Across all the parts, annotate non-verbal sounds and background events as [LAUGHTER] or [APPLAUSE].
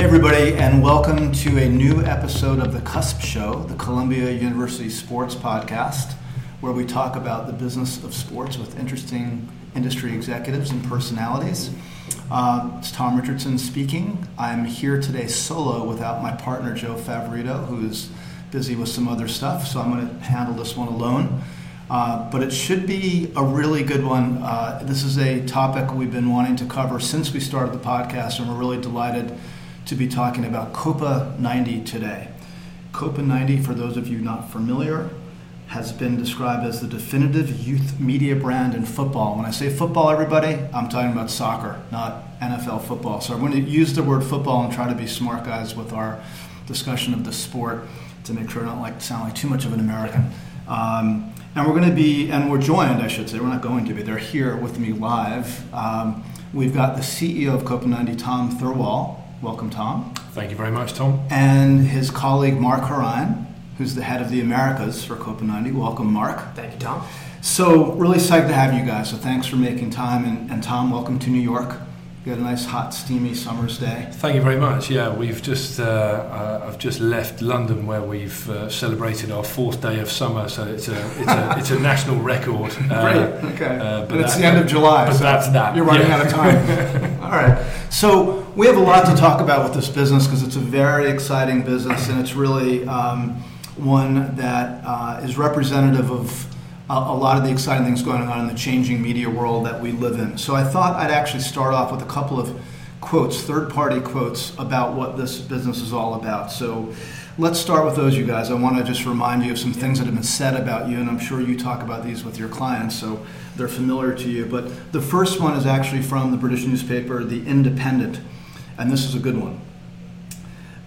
Hey, everybody, and welcome to a new episode of The Cusp Show, the Columbia University Sports Podcast, where we talk about the business of sports with interesting industry executives and personalities. Uh, it's Tom Richardson speaking. I'm here today solo without my partner, Joe Favorito, who is busy with some other stuff, so I'm going to handle this one alone. Uh, but it should be a really good one. Uh, this is a topic we've been wanting to cover since we started the podcast, and we're really delighted to be talking about Copa 90 today. Copa 90, for those of you not familiar, has been described as the definitive youth media brand in football. When I say football, everybody, I'm talking about soccer, not NFL football. So I'm going to use the word football and try to be smart guys with our discussion of the sport to make sure I don't like sound like too much of an American. Um, and we're going to be, and we're joined, I should say, we're not going to be, they're here with me live. Um, we've got the CEO of Copa 90, Tom Thirlwall. Welcome, Tom. Thank you very much, Tom. And his colleague, Mark Horine, who's the head of the Americas for Copa 90. Welcome, Mark. Thank you, Tom. So, really psyched to have you guys. So, thanks for making time. And, and Tom, welcome to New York. You had a nice, hot, steamy summer's day. Thank you very much. Yeah, we've just uh, uh, I've just left London where we've uh, celebrated our fourth day of summer, so it's a it's a, it's a [LAUGHS] national record. Uh, Great. Okay. Uh, but, it's the end of July. But so that's that. You're running yeah. out of time. [LAUGHS] All right. So we have a lot to talk about with this business because it's a very exciting business and it's really um, one that uh, is representative of a lot of the exciting things going on in the changing media world that we live in. So I thought I'd actually start off with a couple of quotes, third party quotes about what this business is all about. So let's start with those, you guys. I want to just remind you of some things that have been said about you, and I'm sure you talk about these with your clients, so they're familiar to you. But the first one is actually from the British newspaper, The Independent, and this is a good one.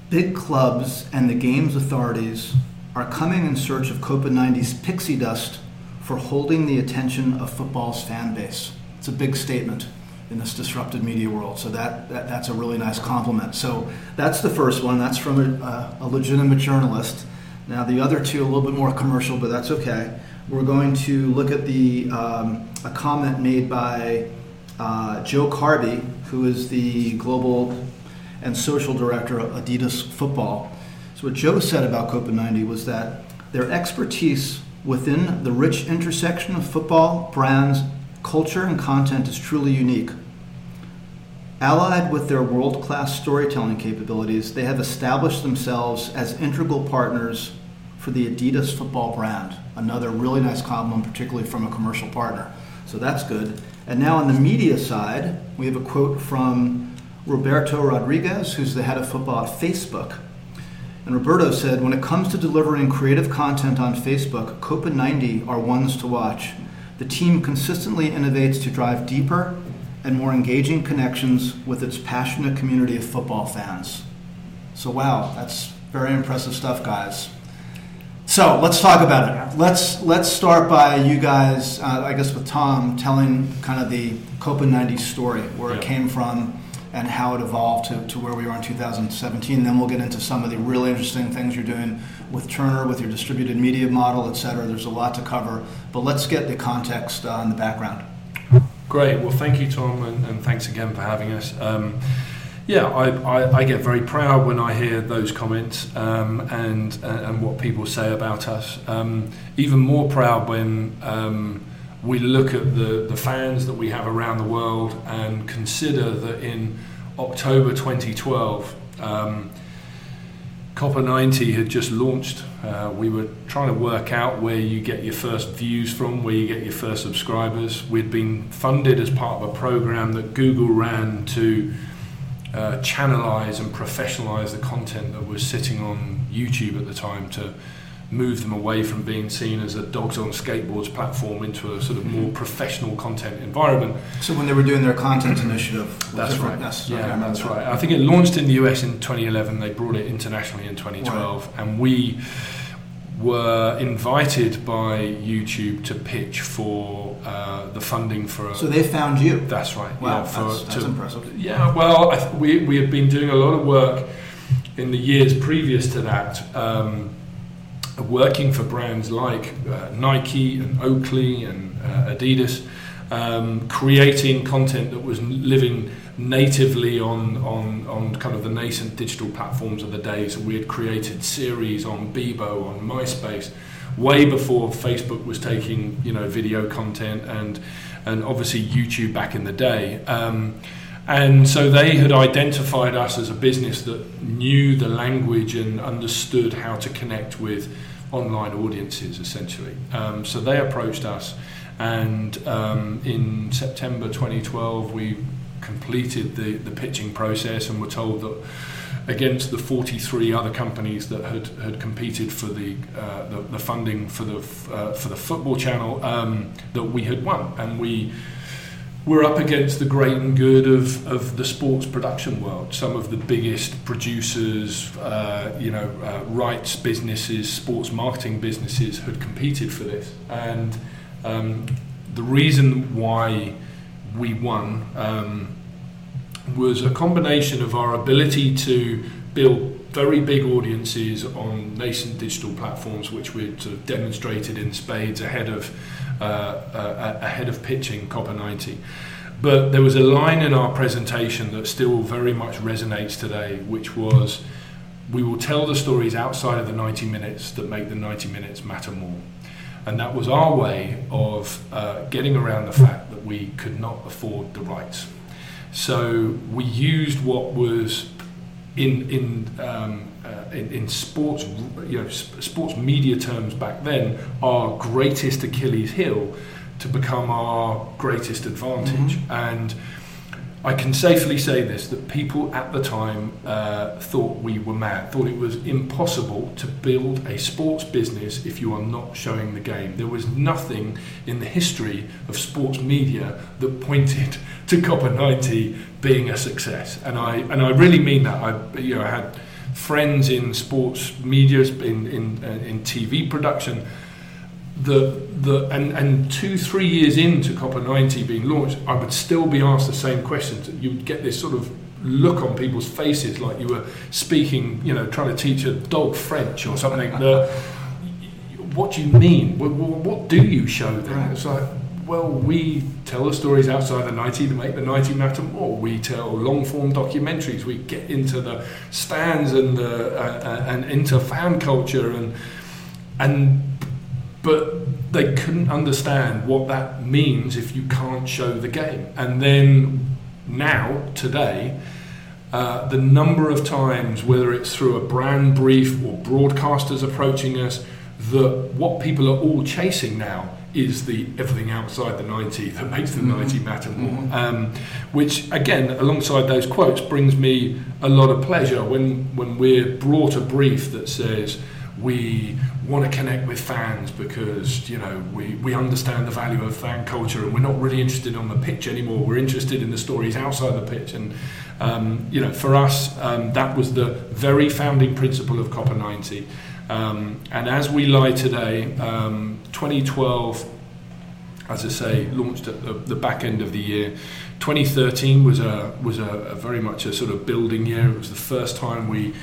Big clubs and the games authorities are coming in search of Copa 90's pixie dust for holding the attention of football's fan base. It's a big statement in this disrupted media world. So that, that that's a really nice compliment. So that's the first one. That's from a, a, legitimate journalist. Now the other two a little bit more commercial, but that's okay. We're going to look at the um, a comment made by uh, Joe Carby, who is the global and social director of Adidas Football. So what Joe said about Copa 90 was that their expertise within the rich intersection of football, brands, culture, and content is truly unique. Allied with their world class storytelling capabilities, they have established themselves as integral partners for the Adidas football brand. Another really nice compliment, particularly from a commercial partner. So that's good. And now on the media side, we have a quote from Roberto Rodriguez, who's the head of football at Facebook. And Roberto said, when it comes to delivering creative content on Facebook, Copa 90 are ones to watch. The team consistently innovates to drive deeper and more engaging connections with its passionate community of football fans. So, wow, that's very impressive stuff, guys. So let's talk about it. Let's let's start by you guys. Uh, I guess with Tom telling kind of the Copa 90 story, where yeah. it came from, and how it evolved to, to where we are in 2017. Then we'll get into some of the really interesting things you're doing with Turner, with your distributed media model, et cetera. There's a lot to cover, but let's get the context uh, the background. Great. Well, thank you, Tom, and, and thanks again for having us. Um, yeah, I, I, I, get very proud when I hear those comments um, and, and what people say about us. Um, even more proud when um, we look at the, the fans that we have around the world and consider that in October 2012, um, Copa 90 had just launched. Uh, we were trying to work out where you get your first views from, where you get your first subscribers. We'd been funded as part of a program that Google ran to uh, channelize and professionalize the content that was sitting on YouTube at the time to move them away from being seen as a dogs on skateboards platform into a sort of more professional content environment. So when they were doing their content initiative, that's right. That's, yeah, that's that. right. I think it launched in the US in 2011. They brought it internationally in 2012, right. and we were invited by YouTube to pitch for uh, the funding for. A, so they found you. That's right. Wow, yeah, for, that's, that's to, impressive. Yeah, well, th- we we had been doing a lot of work in the years previous to that. Um, working for brands like uh, Nike and Oakley and uh, Adidas, um, creating content that was living natively on, on, on kind of the nascent digital platforms of the day. So we had created series on Bebo, on MySpace, way before Facebook was taking you know video content and and obviously YouTube back in the day. Um, and so they had identified us as a business that knew the language and understood how to connect with online audiences, essentially. Um, so they approached us, and um, in September 2012, we completed the, the pitching process and were told that against the 43 other companies that had, had competed for the, uh, the, the funding for the uh, for the football channel um, that we had won and we we're up against the great and good of, of the sports production world. Some of the biggest producers, uh, you know, uh, rights businesses, sports marketing businesses had competed for this. And um, the reason why we won um, was a combination of our ability to build very big audiences on nascent digital platforms, which we'd sort of demonstrated in spades ahead of uh, uh, ahead of pitching Copa 90. But there was a line in our presentation that still very much resonates today, which was, "We will tell the stories outside of the 90 minutes that make the 90 minutes matter more." And that was our way of uh, getting around the fact that we could not afford the rights. So we used what was in in, um, uh, in in, sports, you know, sports media terms back then, our greatest Achilles heel to become our greatest advantage. Mm-hmm. And I can safely say this that people at the time uh, thought we were mad, thought it was impossible to build a sports business if you are not showing the game. There was nothing in the history of sports media that pointed [LAUGHS] to Copa 90 being a success. And I, and I really mean that. I, you know, I had friends in sports media, in, in, uh, in TV production the the and, and two three years into Copa 90 being launched, I would still be asked the same questions. You would get this sort of look on people's faces like you were speaking, you know, trying to teach a dog French or something. the, what do you mean? What, what, do you show them? It's like, well, we tell the stories outside the 90 to make the 90 matter more. We tell long form documentaries. We get into the stands and the, uh, uh, and into fan culture and and but they couldn't understand what that means if you can't show the game. And then now, today, uh, the number of times, whether it's through a brand brief or broadcasters approaching us, that what people are all chasing now is the everything outside the 90 that makes the mm-hmm. 90 matter more. Mm-hmm. Um, which, again, alongside those quotes, brings me a lot of pleasure when, when we're brought a brief that says, we want to connect with fans because you know we, we understand the value of fan culture and we're not really interested on the pitch anymore we're interested in the stories outside the pitch and um, you know for us um, that was the very founding principle of Copa 90 um, and as we lie today um, 2012 as I say, launched at the, the, back end of the year. 2013 was a was a, a very much a sort of building year. It was the first time we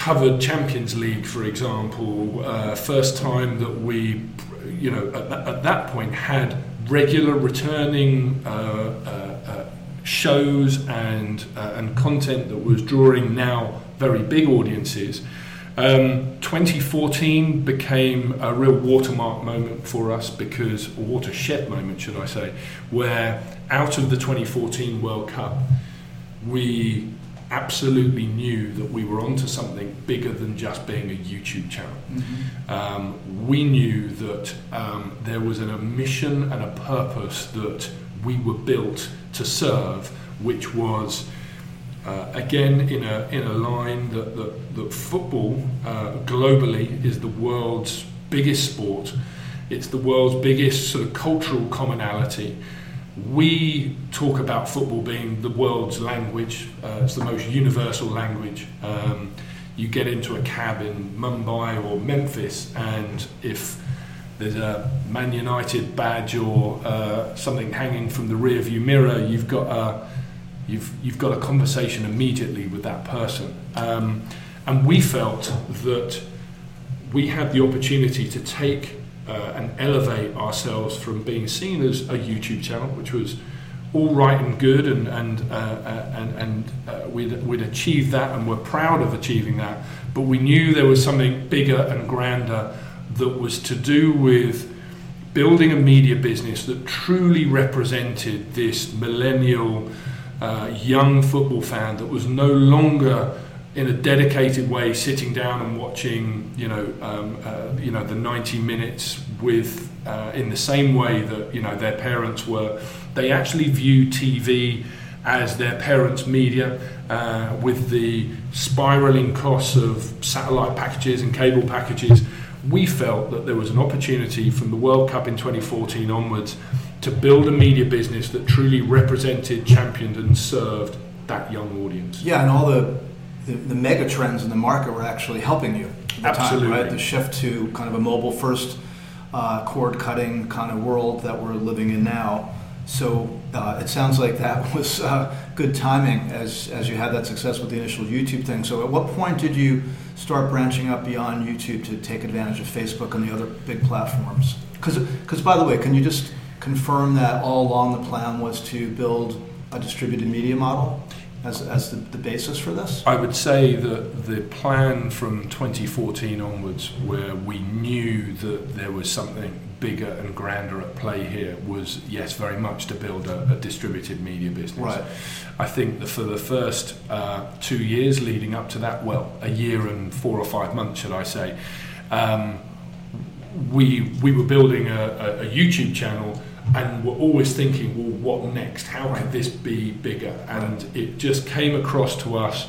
covered Champions League, for example, uh, first time that we, you know, at, that, at that point had regular returning uh, uh, uh shows and uh, and content that was drawing now very big audiences. Um, 2014 became a real watermark moment for us because, a watershed moment, should I say, where out of the 2014 World Cup, we absolutely knew that we were onto something bigger than just being a YouTube channel. Mm-hmm. Um, we knew that um, there was an, a mission and a purpose that we were built to serve, which was. Uh, again, in a, in a line that, that, that football uh, globally is the world's biggest sport, it's the world's biggest sort of cultural commonality we talk about football being the world's language. Uh, it's the most universal language. Um, you get into a cab in Mumbai or Memphis, and if there's a Man United badge or uh, something hanging from the rear view mirror, you've got a you've you've got a conversation immediately with that person. Um, and we felt that we had the opportunity to take uh, and elevate ourselves from being seen as a YouTube channel, which was all right and good, and and uh, uh, and, and uh, we'd, we'd achieved that, and we're proud of achieving that. But we knew there was something bigger and grander that was to do with building a media business that truly represented this millennial uh, young football fan that was no longer in a dedicated way sitting down and watching you know um, uh, you know the 90 minutes with uh, in the same way that you know their parents were they actually view TV as their parents' media uh, with the spiraling costs of satellite packages and cable packages. We felt that there was an opportunity from the World Cup in 2014 onwards to build a media business that truly represented, championed, and served that young audience. Yeah, and all the, the, the mega trends in the market were actually helping you at the Absolutely. time, right? The shift to kind of a mobile first uh, cord cutting kind of world that we're living in now. So uh, it sounds like that [LAUGHS] was uh, good timing as, as you had that success with the initial YouTube thing. So at what point did you start branching up beyond YouTube to take advantage of Facebook and the other big platforms? Because by the way, can you just confirm that all along the plan was to build a distributed media model as, as the, the basis for this? I would say that the plan from 2014 onwards, where we knew that there was something bigger and grander at play here, was yes, very much to build a, a distributed media business. Right. I think that for the first uh, two years leading up to that, well, a year and four or five months, should I say, um, we we were building a, a, a YouTube channel and we're always thinking, well, what next? How could this be bigger? And it just came across to us,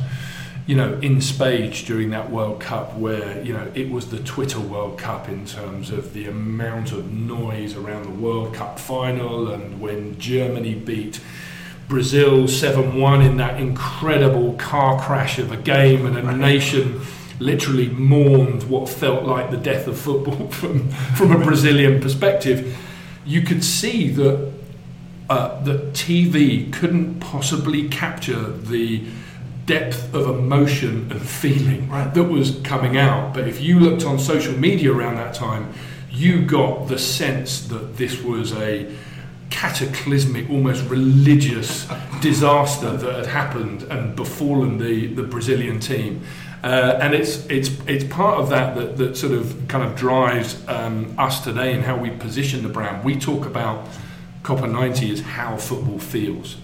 you know, in spades during that World Cup, where you know it was the Twitter World Cup in terms of the amount of noise around the World Cup final, and when Germany beat. Brazil 7 1 in that incredible car crash of a game, and a nation literally mourned what felt like the death of football [LAUGHS] from, from a Brazilian perspective you could see that uh, that TV couldn't possibly capture the depth of emotion and feeling Right. that was coming out. But if you looked on social media around that time, you got the sense that this was a cataclysmic, almost religious disaster that had happened and befallen the, the Brazilian team. Uh, and it's it's it's part of that that, that sort of kind of drives um, us today and how we position the brand. We talk about Copa 90 as how football feels.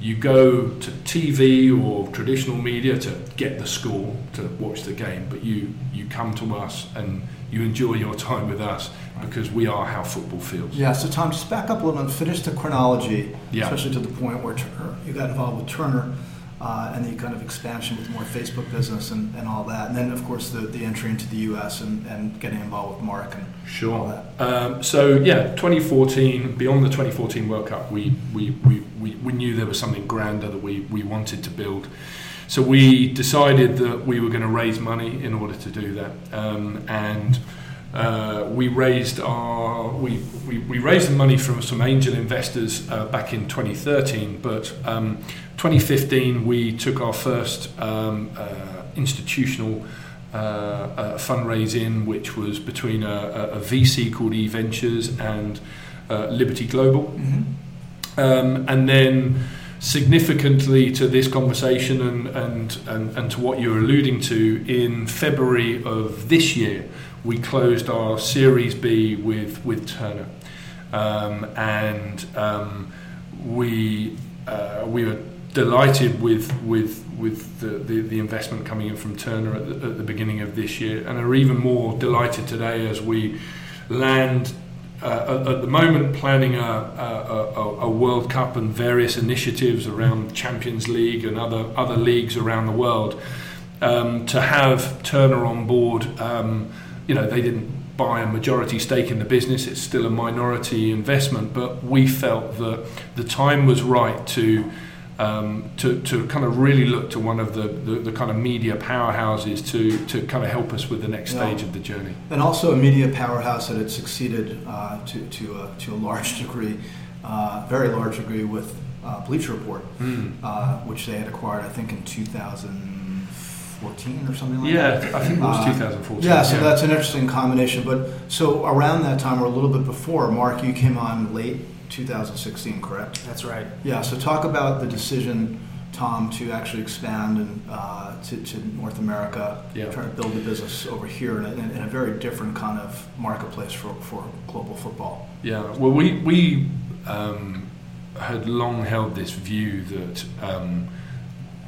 You go to TV or traditional media to get the score, to watch the game, but you, you come to us and you enjoy your time with us because we are how football feels. Yeah, so Tom, just back up a little bit, and finish the chronology, Yeah. especially to the point where Turner, you got involved with Turner uh, and the kind of expansion with more Facebook business and, and all that. And then, of course, the, the entry into the US and, and getting involved with Mark and all Sure. that. Um, so yeah, 2014, beyond the 2014 World Cup, we, we, we, we, we knew there was something grander that we, we wanted to build. So we decided that we were going to raise money in order to do that, um, and uh, we raised our we, we, we raised the money from some angel investors uh, back in 2013, but um, 2015 we took our first um, uh, institutional uh, uh, fundraising, which was between a, a, VC called E Ventures and uh, Liberty Global. Um, and then significantly to this conversation and, and, and, and to what you're alluding to, in February of this year, we closed our Series B with, with Turner. Um, and um, we, uh, we were delighted with, with, with the, the, the investment coming in from Turner at the, at the beginning of this year, and are even more delighted today as we land uh, at, the moment planning a, a, a, a World Cup and various initiatives around Champions League and other other leagues around the world. Um, to have Turner on board, um, you know, they didn't buy a majority stake in the business; it's still a minority investment. But we felt that the time was right to. Um, to, to kind of really look to one of the, the, the kind of media powerhouses to, to kind of help us with the next Yeah. stage of the journey. And also a media powerhouse that had succeeded uh, to, to, a, to a large degree, uh, very large degree with uh, Bleacher Report, uh, which they had acquired, I think, in 2004 2014 or something like yeah, that. Yeah, I think it was Uh, 2014. Yeah, so that's an interesting combination. But so around that time, or a little bit before, Mark, you came on late 2016, correct? That's right. Yeah. So talk about the decision, Tom, to actually expand and uh, to, to North America, Yeah. try to build a business over here in a, in a very different kind of marketplace for, for global football. Yeah, well, we we um, had long held this view that um,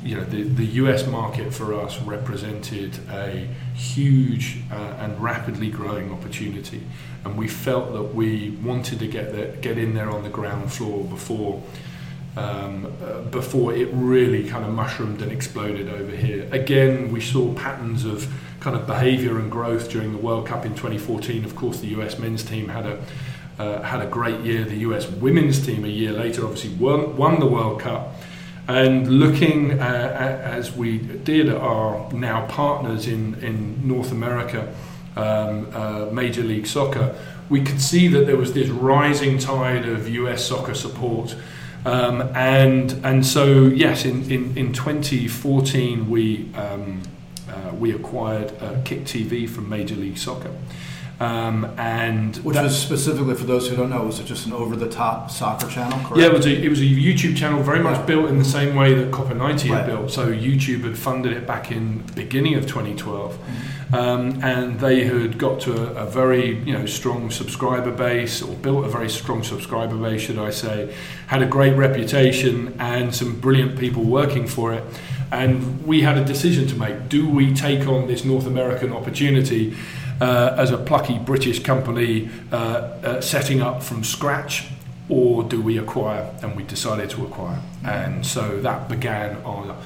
you know the the US market for us represented a huge uh, and rapidly growing opportunity, and we felt that we wanted to get there, get in there on the ground floor before. Um, uh, before it really kind of mushroomed and exploded over here. Again, we saw patterns of kind of behaviour and growth during the World Cup in 2014. Of course, the US men's team had a uh, had a great year. The US women's team a year later obviously won, won the World Cup. And looking uh, as we did at our now partners in, in North America, um, uh, Major League Soccer, we could see that there was this rising tide of US soccer support. Um, and and so yes, in, in, in 2014 we um, uh, we acquired uh, Kick TV from Major League Soccer, um, and Which that- was specifically for those who don't know, was it just an over-the-top soccer channel? Correct? Yeah, it was, a, it was a YouTube channel very much Right. built in the same way that Copa 90 had built. So YouTube had funded it back in the beginning of 2012. Mm-hmm. Um, and they had got to a, a very you know strong subscriber base or built a very strong subscriber base should I say had a great reputation and some brilliant people working for it and we had a decision to make do we take on this North American opportunity uh, as a plucky British company uh, uh, setting up from scratch or do we acquire and we decided to acquire and so that began our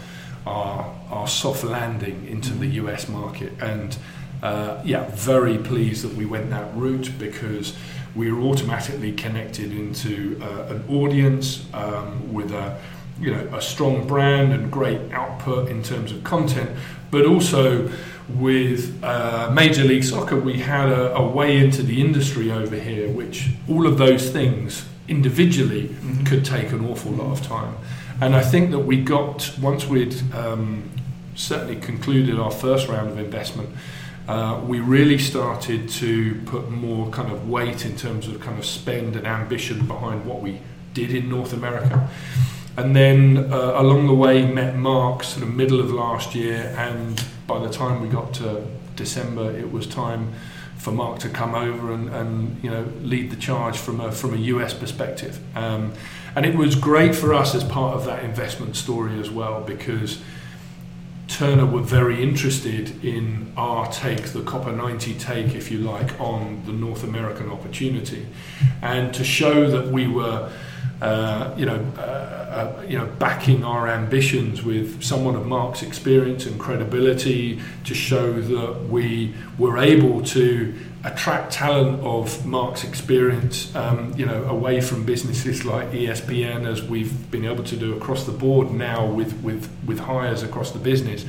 our, our soft landing into the US market. And uh, yeah, very pleased that we went that route because we were automatically connected into uh, an audience um, with a you know a strong brand and great output in terms of content, but also with uh, Major League Soccer, we had a, a way into the industry over here, which all of those things individually Mhm. could take an awful lot of time. And I think that we got, once we'd um, certainly concluded our first round of investment, uh, we really started to put more kind of weight in terms of kind of spend and ambition behind what we did in North America. And then uh, along the way, met Mark sort of middle of last year, and by the time we got to December, it was time for Mark to come over and, and you know lead the charge from a from a US perspective. Um, and it was great for us as part of that investment story as well because Turner were very interested in our take, the Copa 90 take, if you like, on the North American opportunity, and to show that we were, uh, you know, uh, uh, you know, backing our ambitions with someone of Mark's experience and credibility, to show that we were able to attract talent of Mark's experience, um, you know, away from businesses like ESPN, as we've been able to do across the board now with with with hires across the business.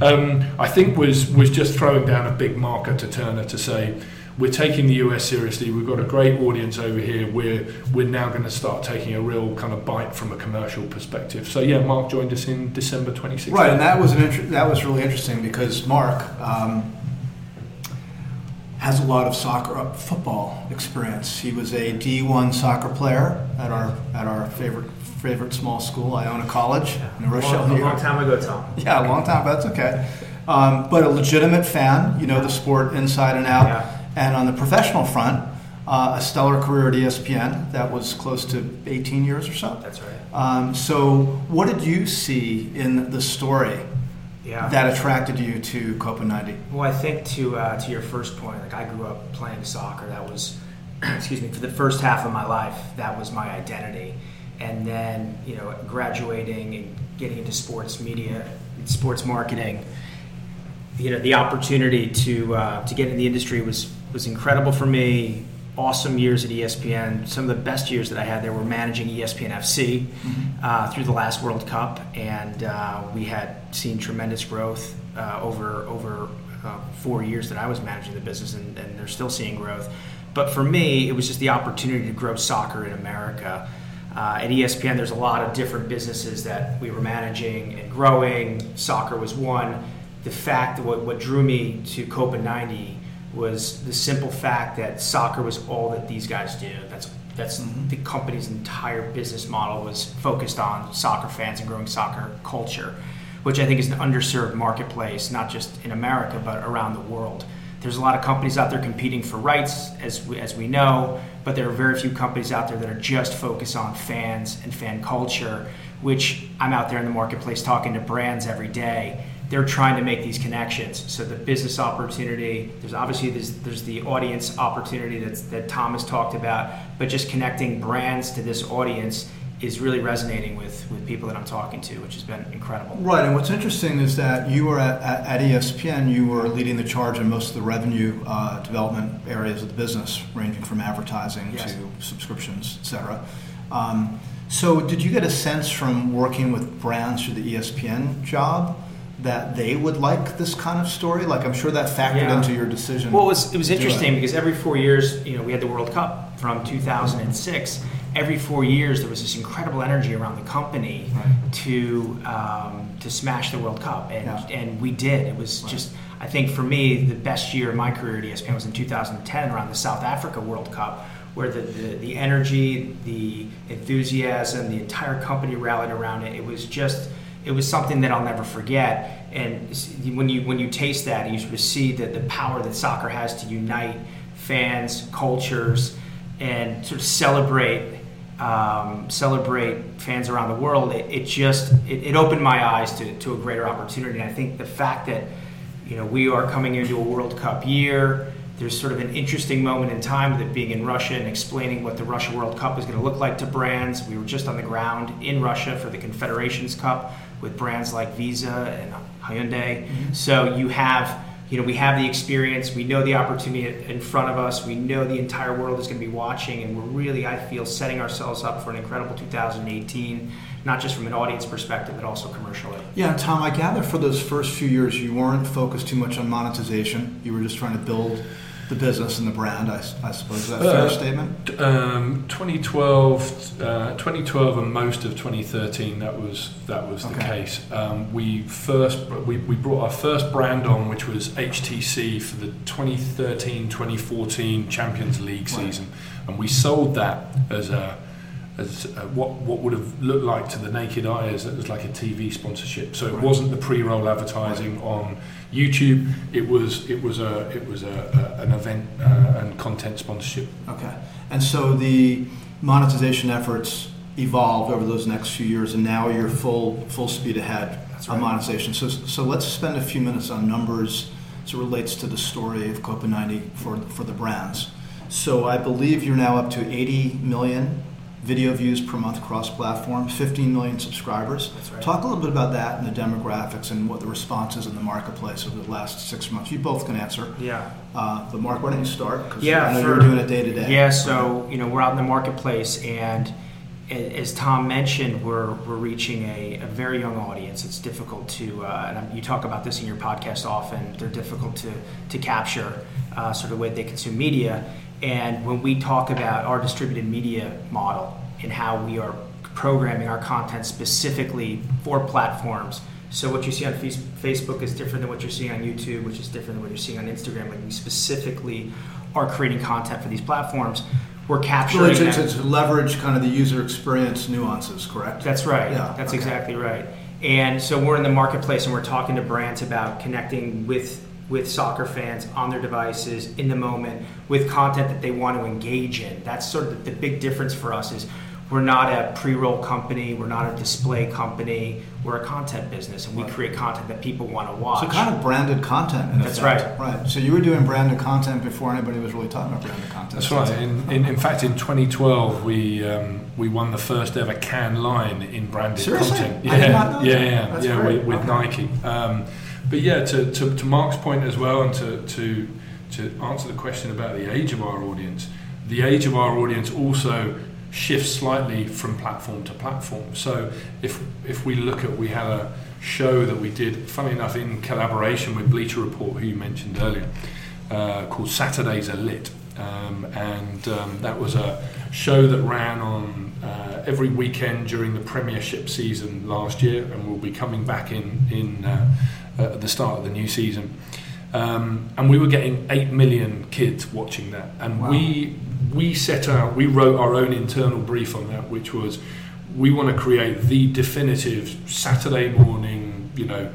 Um, I think was was just throwing down a big marker to Turner to say. We're taking the US seriously. We've got a great audience over here. We're we're now going to start taking a real kind of bite from a commercial perspective. So yeah, Mark joined us in December 2016. Right, and that was an inter- that was really interesting because Mark um, has a lot of soccer uh, football experience. He was a D1 soccer player at our at our favorite favorite small school, Iona College, in Rochelle, a New long, York. long time ago, Tom. Yeah, a long time, but that's okay. Um, but a legitimate fan, you know the sport inside and out. Yeah. And on the professional front, uh, a stellar career at ESPN that was close to 18 years or so. That's right. Um, so, what did you see in the story Yeah. that attracted you to Copa 90? Well, I think to uh, to your first point, like I grew up playing soccer. That was, [CLEARS THROAT] excuse me, for the first half of my life, that was my identity. And then, you know, graduating and getting into sports media, sports marketing, you know, the opportunity to uh, to get in the industry was was incredible for me. Awesome years at ESPN. Some of the best years that I had there were managing ESPN FC uh, through the last World Cup, and uh, we had seen tremendous growth uh, over over uh, four years that I was managing the business, and, and they're still seeing growth. But for me, it was just the opportunity to grow soccer in America. Uh, at ESPN, there's a lot of different businesses that we were managing and growing. Soccer was one. the fact that what, what drew me to Copa 90 was the simple fact that soccer was all that these guys do. That's that's Mhm. the company's entire business model was focused on soccer fans and growing soccer culture, which I think is an underserved marketplace, not just in America but around the world. There's a lot of companies out there competing for rights, as we, as we know, but there are very few companies out there that are just focused on fans and fan culture, which I'm out there in the marketplace talking to brands every day. They're trying to make these connections. So the business opportunity, there's obviously there's, there's the audience opportunity that's, that Thomas talked about, but just connecting brands to this audience is really resonating with, with people that I'm talking to, which has been incredible. Right, and what's interesting is that you were at, at, at ESPN, you were leading the charge in most of the revenue uh, development areas of the business, ranging from advertising Yes. to subscriptions, et cetera. Um, so, did you get a sense from working with brands through the ESPN job that they would like this kind of story? Like, I'm sure that factored Yeah. into your decision. Well, it was, it was interesting because every four years, you know, we had the World Cup from 2006. Every four years, there was this incredible energy around the company Right. to um, to smash the World Cup, and Yeah. and we did. It was Right. just, I think, for me, the best year of my career at ESPN was in 2010 around the South Africa World Cup, where the, the, the energy, the enthusiasm, the entire company rallied around it. It was just, it was something that I'll never forget. And when you when you taste that, you sort of see that the power that soccer has to unite fans, cultures, and sort of celebrate um, celebrate fans around the world. It, it just it, it opened my eyes to, to a greater opportunity. And I think the fact that you know we are coming into a World Cup year. There's sort of an interesting moment in time with it being in Russia and explaining what the Russia World Cup is going to look like to brands. We were just on the ground in Russia for the Confederations Cup with brands like Visa and Hyundai. Mm-hmm. So you have, you know, we have the experience. We know the opportunity in front of us. We know the entire world is going to be watching, and we're really, I feel, setting ourselves up for an incredible 2018, not just from an audience perspective, but also commercially. Yeah, Tom, I gather for those first few years you weren't focused too much on monetization. You were just trying to build the business and the brand, I suppose. Is that a fair Uh, statement? Um, 2012, uh, 2012, and most of 2013, that was that was the case. Um, we first we, we brought our first brand on, which was HTC for the 2013-2014 Champions League Right. season, and we sold that as a as what what would have looked like to the naked eye as it was like a TV sponsorship. So it Right. wasn't the pre-roll advertising on YouTube. It was it was a it was a, a an event uh, and content sponsorship Okay. And so the monetization efforts evolved over those next few years, and now you're full full speed ahead That's on monetization. So, so let's spend a few minutes on numbers as it relates to the story of Copa 90 for, for the brands. So I believe you're now up to 80 million video views per month cross-platform, 15 million subscribers. That's right. Talk a little bit about that and the demographics and what the response is in the marketplace over the last six months. You both can answer. Yeah. Uh, but Mark, why don't you start? Because Yeah, I know for- you're doing it day to day. Yeah, so you know we're out in the marketplace, and as Tom mentioned, we're we're reaching a, a very young audience. It's difficult to, uh, and you talk about this in your podcast often. They're difficult to to capture, uh, sort of the way they consume media. And when we talk about our distributed media model and how we are programming our content specifically for platforms. So what you see on Facebook is different than what you're seeing on YouTube, which is different than what you're seeing on Instagram. Like we specifically are creating content for these platforms. We're capturing. it's, it's, it's leverage kind of the user experience nuances, correct? That's right. Yeah, That's okay. exactly right. And so we're in the marketplace and we're talking to brands about connecting with with soccer fans on their devices in the moment with content that they want to engage in. That's sort of the, the big difference for us is we're not a pre-roll company, we're not a display company, we're a content business and we Right. create content that people want to watch. So kind of branded content. In That's effect. Right. So you were doing branded content before anybody was really talking about branded content. That's right. In, in, in fact, in 2012, we um, we won the first ever Cannes Lion in branded Seriously? content. I did not know yeah, that. yeah, That's yeah, great. with, with Okay. Nike. Um, but yeah, to, to, to Mark's point as well, and to, to to answer the question about the age of our audience, the age of our audience also shifts slightly from platform to platform. So if if we look at, we had a show that we did, funny enough, in collaboration with Bleacher Report, who you mentioned earlier, uh, called Saturdays Are Lit. Um, and um, that was a show that ran on uh, every weekend during the Premiership season last year, and we'll be coming back in in uh, uh, at the start of the new season. Um, and we were getting 8 million kids watching that. And Wow. we, we set out, we wrote our own internal brief on that, which was we want to create the definitive Saturday morning, you know,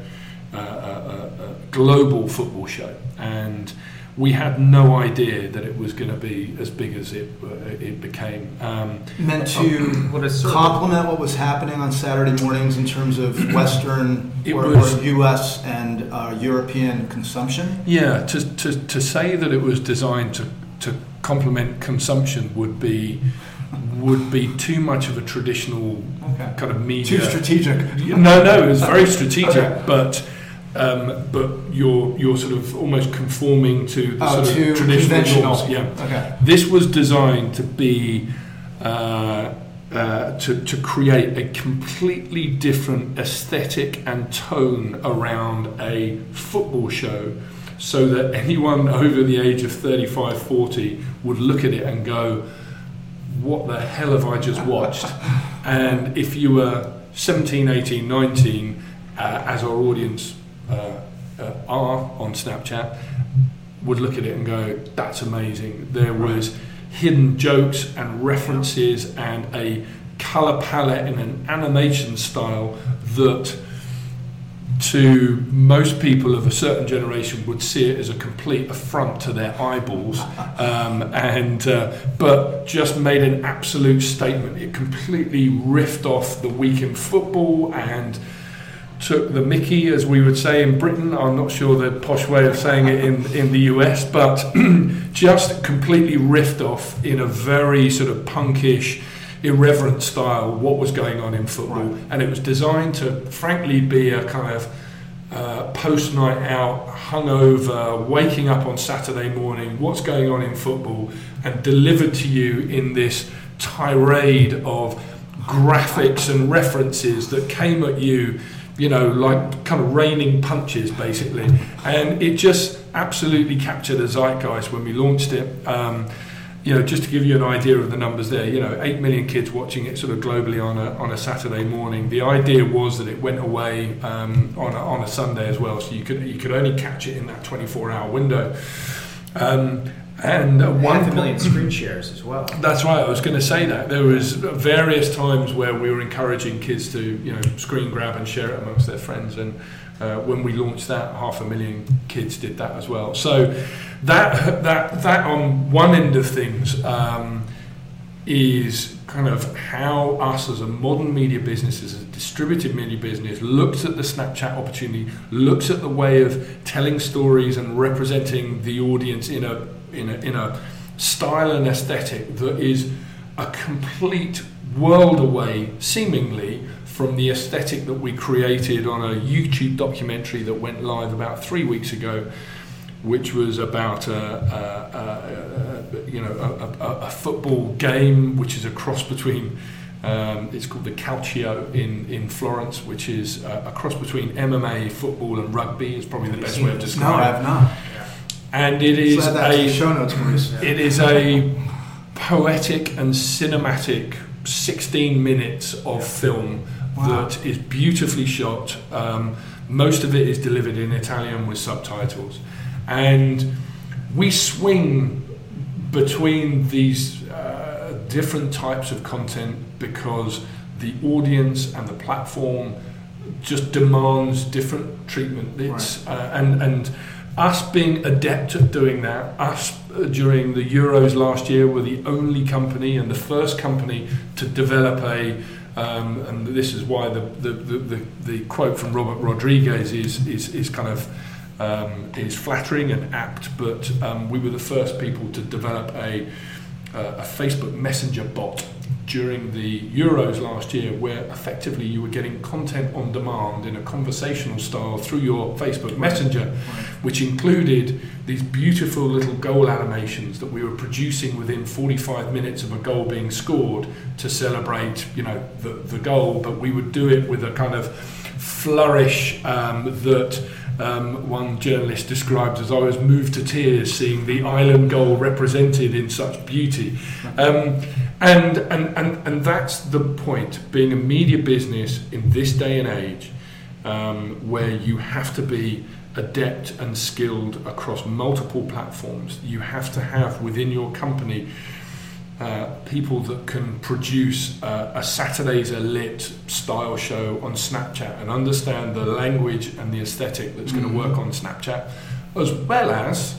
uh, uh, uh, uh, global football show. And we had no idea that it was going to be as big as it, uh, it became. Um, Meant to What is complement what was happening on Saturday mornings in terms of [CLEARS THROAT] Western or, was- or U.S. and uh, European consumption. Yeah, to, to, to say that it was designed to, to complement consumption would be would be too much of a traditional Okay. kind of media. Too strategic. No, no, it was very strategic, [LAUGHS] Okay. but um, but you're you're sort of almost conforming to the Oh, sort too of traditional norms. Yeah, Okay. this was designed to be. Uh, uh, to, to create a completely different aesthetic and tone around a football show so that anyone [LAUGHS] over the age of 35 40 would look at it and go what the hell have I just watched [LAUGHS] and if you were 17 18 19 uh, as our audience uh, uh, are on Snapchat would look at it and go that's amazing. There was hidden jokes and references and a color palette in an animation style that to most people of a certain generation would see it as a complete affront to their eyeballs um, and uh, but just made an absolute statement. It completely riffed off the week in football and took the mickey as we would say in Britain I'm not sure the posh way of saying it in, in the US but [CLEARS THROAT] just completely riffed off in a very sort of punkish irreverent style what was going on in football Right. and it was designed to frankly be a kind of uh, post night out, hungover, waking up on Saturday morning, what's going on in football, and delivered to you in this tirade of graphics and references that came at you, you know, like kind of raining punches basically. And it just absolutely captured the zeitgeist when we launched it. Um, you know, just to give you an idea of the numbers there, you know, 8 million kids watching it sort of globally on a, on a Saturday morning. The idea was that it went away um, on, a, on a Sunday as well, so you could, you could only catch it in that 24 hour window. Um, and uh, one half a million screen shares as well. [CLEARS THROAT] that's right. I was going to say that there was various times where we were encouraging kids to, you know, screen grab and share it amongst their friends. And uh, when we launched that, half a million kids did that as well. So that that that on one end of things um, is kind of how us as a modern media business, as a distributed media business, looks at the Snapchat opportunity, looks at the way of telling stories and representing the audience in a in a, in a style and aesthetic that is a complete world away, seemingly, from the aesthetic that we created on a YouTube documentary that went live about three weeks ago, which was about a, a, a, a you know a, football game, which is a cross between. Um, it's called the Calcio in, in Florence, which is a, a cross between MMA, football, and rugby. Is probably the best way of this? No, I describing. have not. And it is so add that the a show notes, Maurice. [LAUGHS] it is a poetic and cinematic 16 minutes of film Wow. that is beautifully shot. Um, most of it is delivered in Italian with subtitles. And we swing between these uh, different types of content because the audience and the platform just demands different treatment. It's, uh, and, and us being adept at doing that, us uh, during the Euros last year were the only company and the first company to develop a, um, and this is why the, the, the, the, quote from Robert Rodriguez is, is, is kind of um, is flattering and apt, but um, we were the first people to develop a, uh, a Facebook Messenger bot during the Euros last year, where effectively you were getting content on demand in a conversational style through your Facebook Messenger, which included these beautiful little goal animations that we were producing within 45 minutes of a goal being scored to celebrate, you know, the, the goal. But we would do it with a kind of flourish um, that um, one journalist described as I was moved to tears seeing the Iceland goal represented in such beauty. Um, and, and, and, and that's the point. Being a media business in this day and age, um, where you have to be adept and skilled across multiple platforms. You have to have within your company uh, people that can produce uh, a Saturdays are lit style show on Snapchat and understand the language and the aesthetic that's going to work on Snapchat, as well as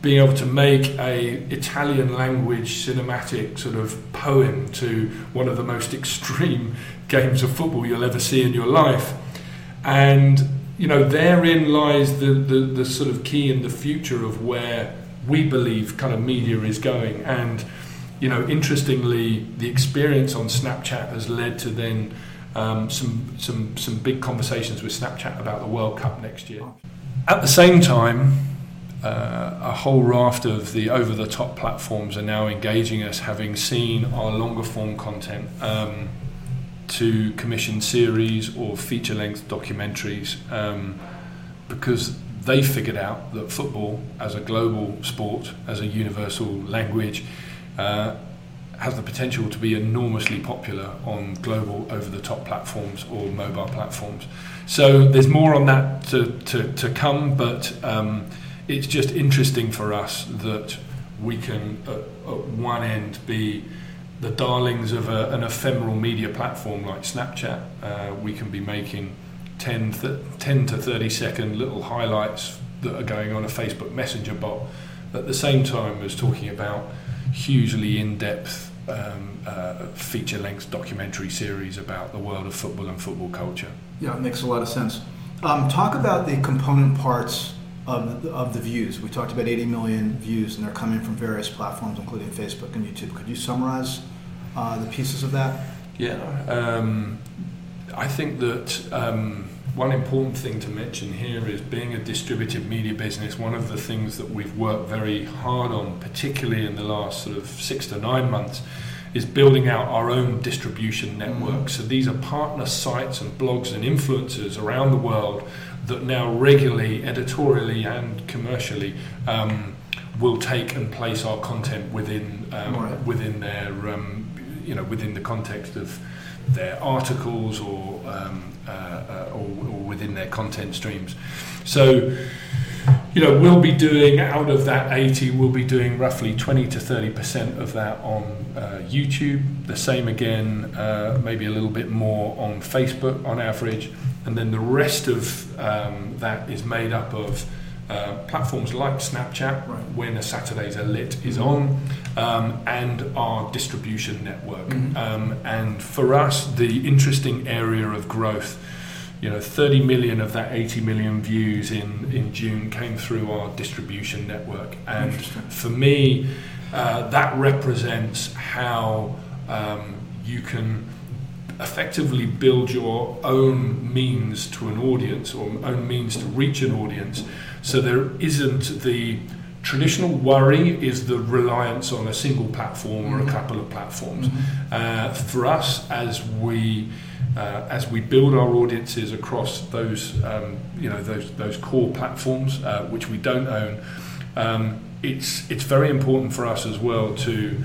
being able to make a Italian language cinematic sort of poem to one of the most [LAUGHS] extreme games of football you'll ever see in your life. And you know, therein lies the, the, the sort of key in the future of where we believe kind of media is going. And you know, interestingly, the experience on Snapchat has led to then um, some some some big conversations with Snapchat about the World Cup next year. At the same time, uh, a whole raft of the over the top platforms are now engaging us, having seen our longer form content, um, to commission series or feature length documentaries um, because they figured out that football, as a global sport, as a universal language, uh, has the potential to be enormously popular on global over the top platforms or mobile platforms. So there's more on that to, to, to come, but um, it's just interesting for us that we can, at, at one end, be the darlings of a, an ephemeral media platform like Snapchat. Uh, we can be making 10, th- 10 to 30 second little highlights that are going on a Facebook Messenger bot at the same time as talking about hugely in depth um, uh, feature length documentary series about the world of football and football culture. Yeah, it makes a lot of sense. Um, talk about the component parts of the, of the views. We talked about 80 million views, and they're coming from various platforms, including Facebook and YouTube. Could you summarize uh, the pieces of that? Yeah, um, I think that um, one important thing to mention here is being a distributed media business. One of the things that we've worked very hard on, particularly in the last sort of six to nine months, is building out our own distribution network. Mm-hmm. So these are partner sites and blogs and influencers around the world that now regularly, editorially and commercially, um, will take and place our content within um, right. within their um, you know within the context of their articles or, um, uh, uh, or, or within their content streams. So you know, we'll be doing out of that 80, we'll be doing roughly 20 to 30% of that on uh, YouTube. The same again, uh, maybe a little bit more on Facebook on average. And then the rest of um, that is made up of uh, platforms like Snapchat, right. when a Saturdays are lit is on, um, and our distribution network. Mm-hmm. Um, and for us, the interesting area of growth, you know, 30 million of that 80 million views in, in June came through our distribution network. And for me, uh, that represents how um, you can effectively build your own means to an audience or own means to reach an audience so there isn't the traditional worry is the reliance on a single platform or a mm-hmm. couple of platforms. Mm-hmm. Uh, for us, as we uh, as we build our audiences across those um, you know those those core platforms uh, which we don't own, um, it's it's very important for us as well to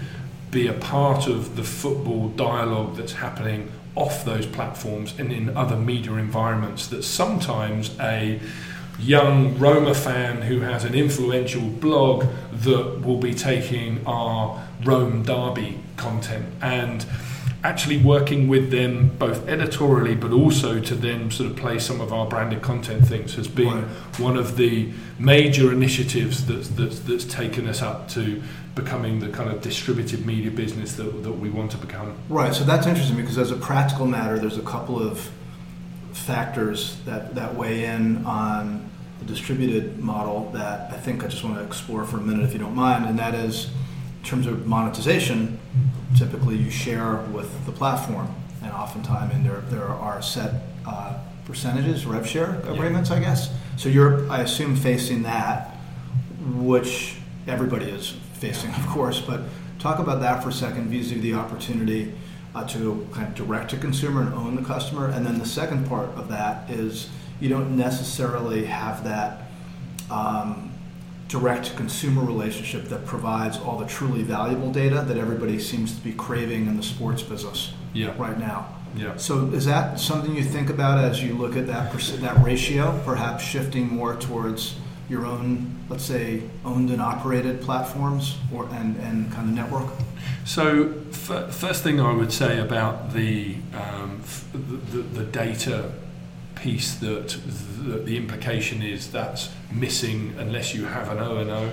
be a part of the football dialogue that's happening off those platforms and in other media environments that sometimes a young Roma fan who has an influential blog that will be taking our Rome Derby content and actually working with them both editorially but also to then sort of play some of our branded content things has been right. one of the major initiatives that's, that's, that's taken us up to becoming the kind of distributed media business that, that we want to become. Right, so that's interesting because as a practical matter, there's a couple of factors that, that weigh in on the distributed model that I think I just want to explore for a minute, if you don't mind, and that is in terms of monetization. Typically, you share with the platform, and oftentimes, and there there are set uh, percentages, rev share agreements, yeah. I guess. So you're, I assume, facing that, which everybody is facing, of course. But talk about that for a second, vis-a-vis the opportunity uh, to kind of direct to consumer and own the customer. And then the second part of that is you don't necessarily have that um, direct to consumer relationship that provides all the truly valuable data that everybody seems to be craving in the sports business yeah. right now. Yeah. So is that something you think about as you look at that that ratio, perhaps shifting more towards your own, let's say, owned and operated platforms or and, and kind of network? So, f- first thing I would say about the, um, f- the, the data piece that, that the implication is that's missing unless you have an O and O.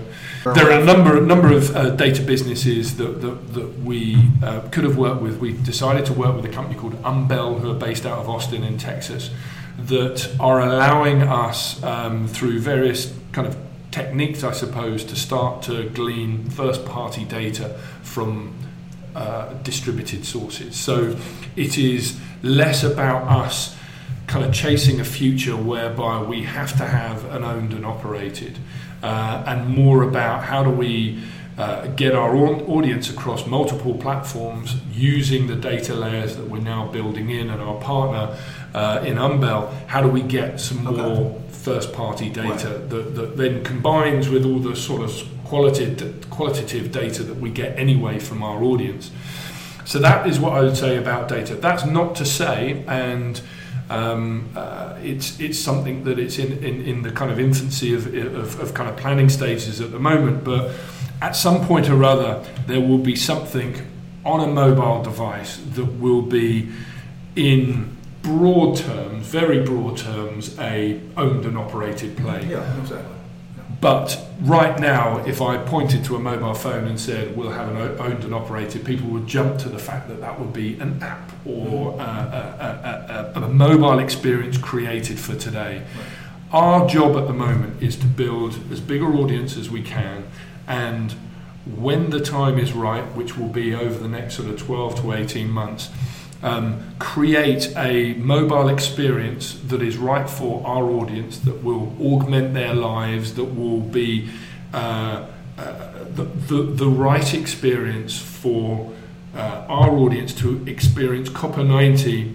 There are a number number of uh, data businesses that, that, that we uh, could have worked with. We decided to work with a company called Umbel, who are based out of Austin in Texas, that are allowing us um, through various kind of techniques, I suppose, to start to glean first party data from uh, distributed sources. So it is less about us kind of chasing a future whereby we have to have an owned and operated, uh, and more about how do we uh, get our audience across multiple platforms using the data layers that we're now building in and our partner uh, in Umbel. How do we get some Okay. more first party data Right. that, that then combines with all the sort of qualitative, qualitative data that we get anyway from our audience? So that is what I would say about data. That's not to say, and um, uh, it's it's something that it's in, in, in the kind of infancy of, of, of kind of planning stages at the moment. But at some point or other, there will be something on a mobile device that will be in broad terms, very broad terms, a owned and operated play. Yeah, exactly. But right now, if I pointed to a mobile phone and said we'll have an owned and operated, people would jump to the fact that that would be an app or uh, a, a, a, a mobile experience created for today. Our job at the moment is to build as big an audience as we can, and when the time is right, which will be over the next sort of 12 to 18 months, um, create a mobile experience that is right for our audience, that will augment their lives, that will be uh, uh, the, the, the right experience for uh, our audience to experience Copa 90.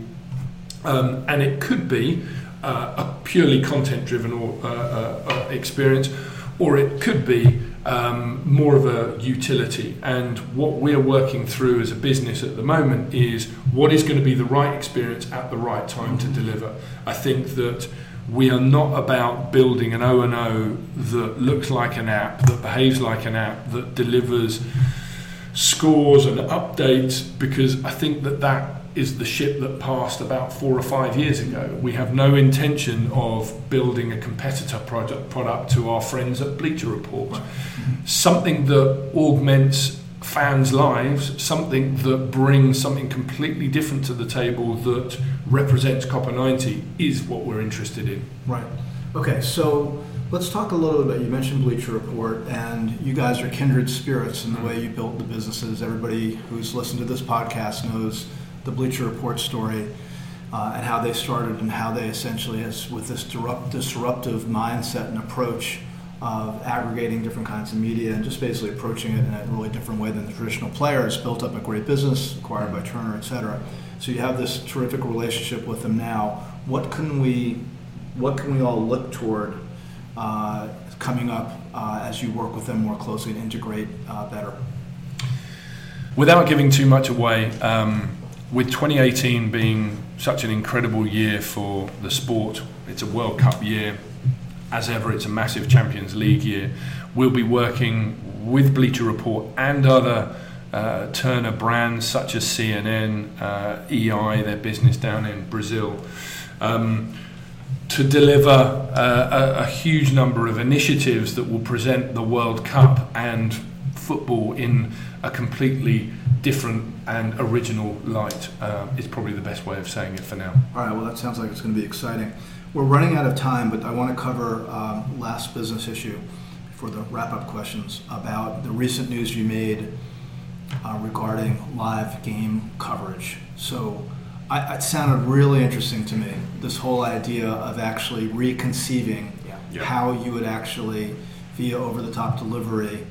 Um, and it could be uh, a purely content driven or, uh, uh, experience, or it could be um, more of a utility. And what we're working through as a business at the moment is what is going to be the right experience at the right time to deliver. I think that we are not about building an O and O that looks like an app, that behaves like an app, that delivers scores and updates, because I think that that is the ship that passed about four or five years ago. We have no intention of building a competitor product, product to our friends at Bleacher Report. Something that augments fans' lives, something that brings something completely different to the table that represents Copa 90 is what we're interested in. Right. Okay, so let's talk a little bit. You mentioned Bleacher Report, and you guys are kindred spirits in the mm-hmm. way you built the businesses. Everybody who's listened to this podcast knows the Bleacher Report story uh, and how they started and how they essentially, has with this disruptive mindset and approach of aggregating different kinds of media and just basically approaching it in a really different way than the traditional players, built up a great business, acquired by Turner, et cetera. So you have this terrific relationship with them now. What can we, what can we all look toward uh, coming up uh, as you work with them more closely and integrate uh, better? Without giving too much away, um, with 2018 being such an incredible year for the sport, it's a World Cup year. As ever, it's a massive Champions League year. We'll be working with Bleacher Report and other uh, Turner brands such as CNN, uh, EI, their business down in Brazil, um, to deliver uh, a, a huge number of initiatives that will present the World Cup and football in a completely different and original light. Uh, is probably the best way of saying it for now. All right, well, that sounds like it's going to be exciting. We're running out of time, but I want to cover um, last business issue for the wrap-up questions about the recent news you made uh, regarding live game coverage. So I, it sounded really interesting to me, this whole idea of actually reconceiving Yeah. Yeah. how you would actually, via over-the-top delivery,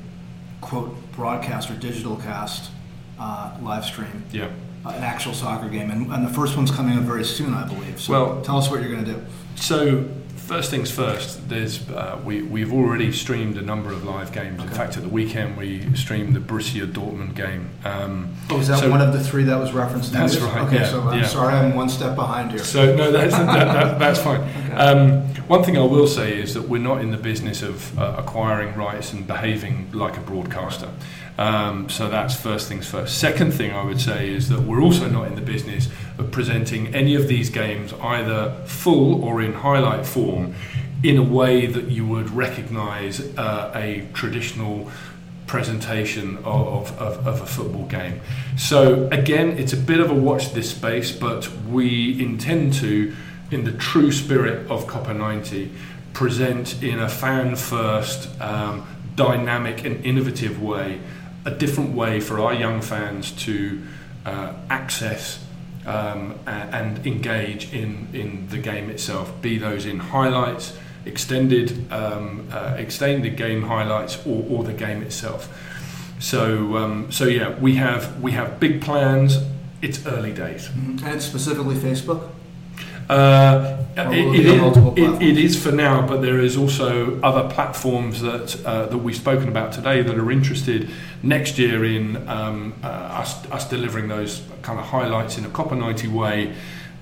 quote, broadcast or digital cast uh, live stream Yeah. uh, an actual soccer game. And, and the first one's coming up very soon, I believe. So Well- tell us what you're going to do. So first things first. There's uh, we we've already streamed a number of live games. In fact, at the weekend we streamed the Borussia Dortmund game. Um, Oh, is that So- one of the three that was referenced? That's right, Okay, yeah, so I'm yeah. sorry, I'm one step behind here. So no, that's that, that, that's fine. Um, one thing I will say is that we're not in the business of uh, acquiring rights and behaving like a broadcaster. Um, so that's first things first. Second thing I would say is that we're also not in the business of presenting any of these games either full or in highlight form in a way that you would recognise uh, a traditional presentation of, of, of a football game. So again, it's a bit of a watch this space, but we intend to, in the true spirit of Copa 90, present in a fan first, um, dynamic and innovative way, a different way for our young fans to uh, access um, and engage in, in the game itself, be those in highlights, extended um, uh, extended game highlights, or, or the game itself. So um, so yeah, we have we have big plans. It's early days. Mhm. And it's specifically Facebook? Uh, Or it, will it multiple it- it platforms? for now, but there is also other platforms that uh, that we've spoken about today that are interested next year in um, uh, us us delivering those kind of highlights in a Copa 90 way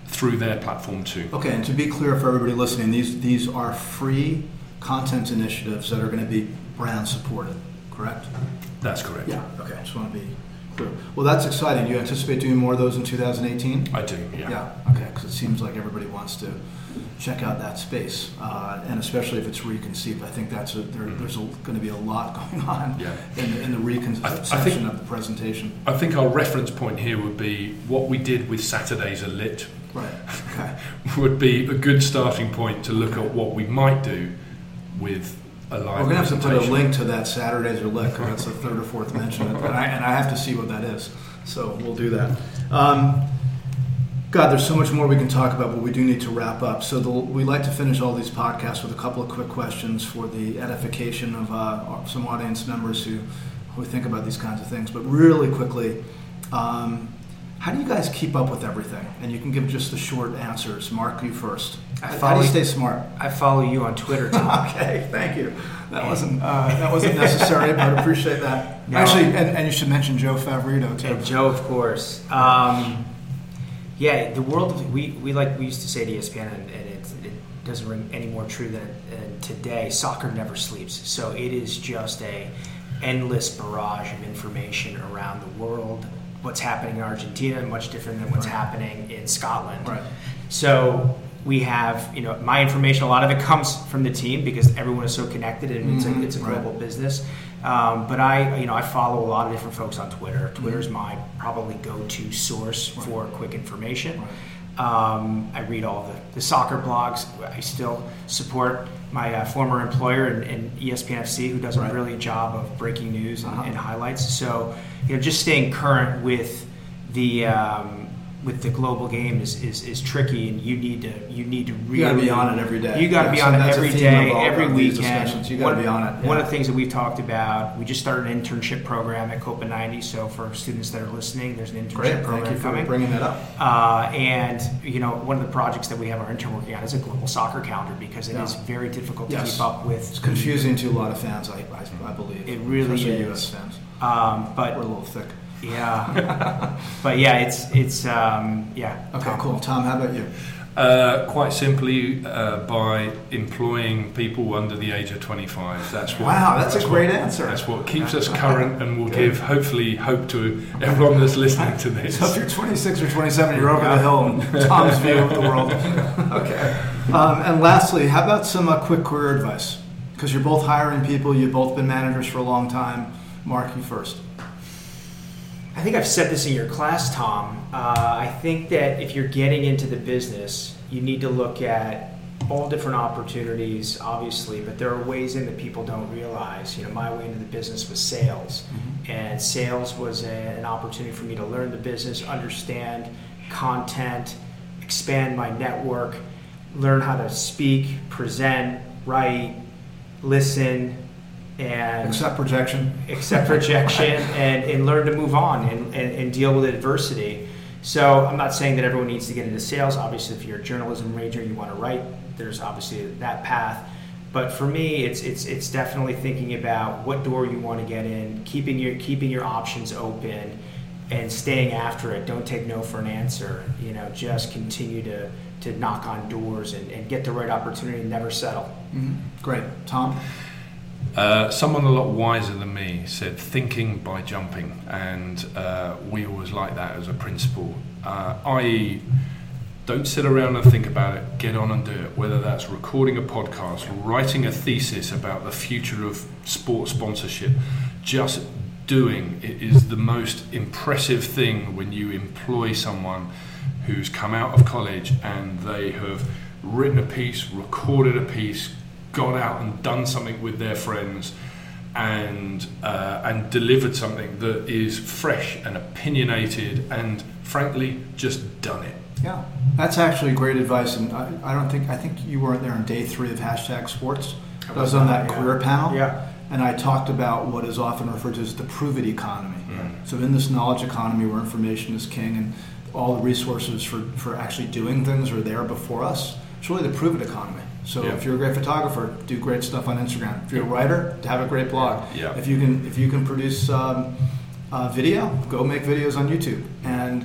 through their platform too. Okay, and to be clear for everybody listening, these, these are free content initiatives that are going to be brand supported, correct? That's correct. Yeah, okay, just want to be clear. Well, that's exciting. You anticipate doing more of those in 2018? I do. Yeah. Yeah, okay, because it seems like everybody wants to check out that space, uh, and especially if it's reconceived. I think that's a, there, there's going to be a lot going on Yeah. in, the- in the I th- I reconception of the presentation. I think our reference point here would be what we did with Saturdays are lit Right, okay. [LAUGHS] would be a good starting point to look at what we might do with We're going to have to put a link to that Saturdays or Lit, 'cause that's the third or fourth mention, and I, and I have to see what that is, so we'll do that. Um, God, there's so much more we can talk about, but we do need to wrap up. So the, we like to finish all these podcasts with a couple of quick questions for the edification of uh, some audience members who, who think about these kinds of things. But really quickly, um, how do you guys keep up with everything? And you can give just the short answers. Mark, you first. I How do follow- you stay smart? I follow you on Twitter. [LAUGHS] Okay, thank you. That wasn't uh, that wasn't necessary, but I appreciate that. No. Actually, and, and you should mention Joe Favorito too. And Joe, of course. Um, yeah, the world we, we like we used to say at ESPN, and, and it, it doesn't ring any more true than, than today. Soccer never sleeps, so it is just a endless barrage of information around the world. What's happening in Argentina much different than what's Right. happening in Scotland. Right. So we have, you know, my information. A lot of it comes from the team because everyone is so connected, and it's Mhm, a it's a right. global business. Um, but I, you know, I follow a lot of different folks on Twitter. Twitter's my probably go-to source Mm-hmm. For quick information. Um, I read all the, the soccer blogs. I still support my uh, former employer in, in E ESPN FC, who does Right. a brilliant job of breaking news and, Uh-huh. and highlights. So, you know, just staying current with the um, with the global game is, is, is tricky, and you need to you need to really You got to be on it every day. you got to Yeah, be so on it every day, every weekend. discussions. You got to be on it. One of the things that we've talked about, we just started an internship program at Copa 90. So for students that are listening, there's an internship Great. program Thank you for coming. bringing that up. Uh, and you know, one of the projects that we have our intern working on is a global soccer calendar because it is Yeah. very difficult to Yes. keep up with. It's confusing to a lot of fans, I, I, I believe. It really Especially is. U.S. fans. Um, We're a little thick. Yeah, [LAUGHS] but yeah, it's it's um, yeah. Okay, Tom. cool. Tom, how about you? Uh, quite simply, uh, by employing people under the age of 25. That's what. Wow, that's a what- great answer. That's what keeps us current and will [LAUGHS] give, hopefully, hope to everyone that's listening to this. So if you're 26 or 27, you're over the hill in Tom's view of the world. [LAUGHS] okay. Um, and lastly, how about some uh, quick career advice? Because you're both hiring people, you've both been managers for a long time. Mark, you first. I think I've said this in your class, Tom. Uh, I think that if you're getting into the business, you need to look at all different opportunities, obviously, but there are ways in that people don't realize. You know, my way into the business was sales, and sales was a, an opportunity for me to learn the business, understand content, expand my network, learn how to speak, present, write, listen, and Accept projection. accept rejection [LAUGHS] and, and learn to move on and, and, and deal with adversity. So I'm not saying that everyone needs to get into sales. Obviously, if you're a journalism major, you want to write. There's obviously that path. But for me, it's it's it's definitely thinking about what door you want to get in, keeping your keeping your options open, and staying after it. Don't take no for an answer. You know, just continue to to knock on doors and, and get the right opportunity and never settle. Mm-hmm. Great, Tom. Uh, someone a lot wiser than me said thinking by jumping, and uh, we always like that as a principle. Uh, i.e., don't sit around and think about it, get on and do it. Whether that's recording a podcast, writing a thesis about the future of sports sponsorship, just doing it is the most impressive thing when you employ someone who's come out of college and they have written a piece, recorded a piece, gone out and done something with their friends and uh, and delivered something that is fresh and opinionated and frankly just done it. Yeah, that's actually great advice, and I, I don't think I think you weren't there on day three of hashtag Sports. I was on that yeah. career panel. Yeah. And I talked about what is often referred to as the prove it economy. Mm. So in this knowledge economy where information is king and all the resources for, for actually doing things are there before us, it's really the prove it economy. So Yeah. if you're a great photographer, do great stuff on Instagram. If you're a writer, have a great blog. Yeah. If you can if you can produce um, uh, video, go make videos on YouTube. And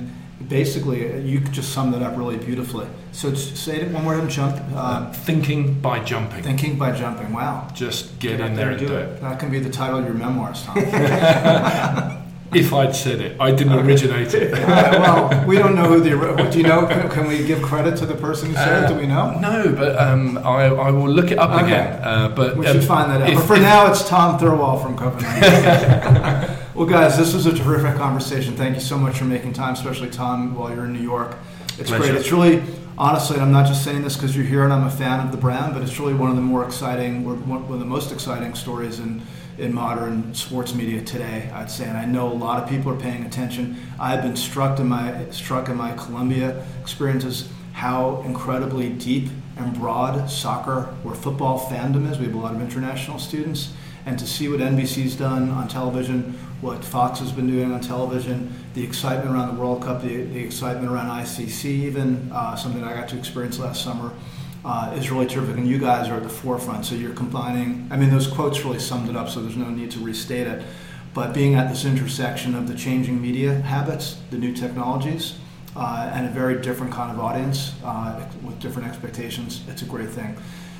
basically, uh, you just summed it up really beautifully. So it's- say it one more time, jump. Uh, Uh, thinking by jumping. thinking by jumping. Wow. just get Get in there there and and do do it. it. That can be the title of your memoirs, Tom. [LAUGHS] [LAUGHS] If I'd said it, I didn't originate it. [LAUGHS] Right, well, we don't know who the. Do you know? Can, can we give credit to the person who said it? Do we know? No, but um, I, I will look it up Okay. again. Uh, but We um, should find that out. if- but for if- now, it's Tom Thirlwall from Copenhagen. [LAUGHS] well, guys, this was a terrific conversation. Thank you so much for making time, especially Tom, while you're in New York. It's Pleasure. great. It's really, honestly, and I'm not just saying this because you're here and I'm a fan of the brand, but it's really one of the more exciting, or one one of the most exciting stories in, in modern sports media today, I'd say. And I know a lot of people are paying attention. I've been struck in my struck in my Columbia experiences how incredibly deep and broad soccer or football fandom is. We have a lot of international students. And to see what NBC's done on television, what Fox has been doing on television, the excitement around the World Cup, the, the excitement around ICC, even uh, something I got to experience last summer, uh, is really terrific. And you guys are at the forefront. So you're combining, I mean, those quotes really summed it up, so there's no need to restate it. But being at this intersection of the changing media habits, the new technologies, uh, and a very different kind of audience uh, with different expectations, it's a great thing.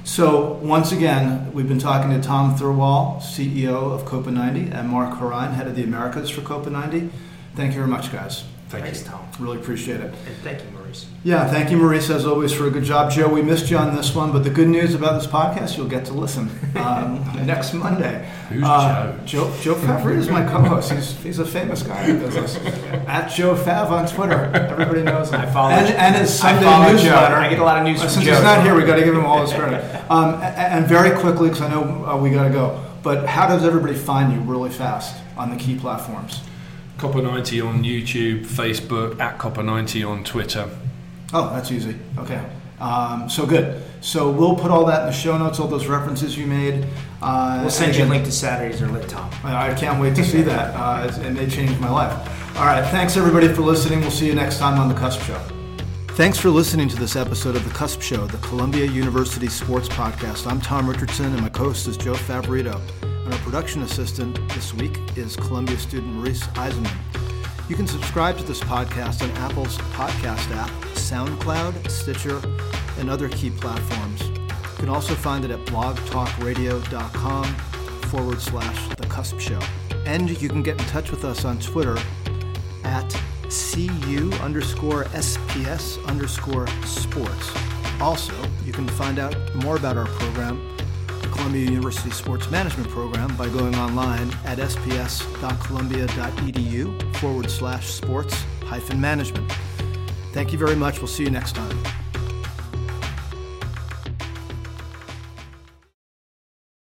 So, once again, we've been talking to Tom Thirlwall, CEO of Copa 90, and Mark Horine, head of the Americas for Copa 90. Thank you very much, guys. Thank Thanks, you. Tom. Really appreciate it. And thank you, Yeah, thank you, Maurice, as always, for a good job. Joe, we missed you on this one, but the good news about this podcast, you'll get to listen um, [LAUGHS] next Monday. Who's Uh, Joe? Joe Favre is my co-host. He's, he's a famous guy in business. [LAUGHS] At Joe Fav on Twitter. Everybody knows him. I follow- and, and his I Sunday Joe. newsletter. I get a lot of news Uh, Since Joe. he's not here, we got to give him all his credit. Um, a- and very quickly, because I know uh, we got to go. But how does everybody find you really fast on the key platforms? Copa 90 on YouTube, Facebook, at Copa 90 on Twitter. Oh, that's easy. Okay. Um, so good. So we'll put all that in the show notes, all those references you made. Uh, We'll send you a link to Saturdays or Lit Tom. I I can't wait to see that. Uh, it's- it may change my life. All right. Thanks, everybody, for listening. We'll see you next time on The Cusp Show. Thanks for listening to this episode of The Cusp Show, the Columbia University Sports Podcast. I'm Tom Richardson, and my co host is Joe Favorito. And our production assistant this week is Columbia student Maurice Eisenman. You can subscribe to this podcast on Apple's podcast app, SoundCloud, Stitcher, and other key platforms. You can also find it at blogtalkradio.com forward slash The Cusp Show. And you can get in touch with us on Twitter at cu underscore sps underscore sports. Also, you can find out more about our program, Columbia University Sports Management Program, by going online at sps.columbia.edu forward slash sports hyphen management. Thank you very much. We'll see you next time.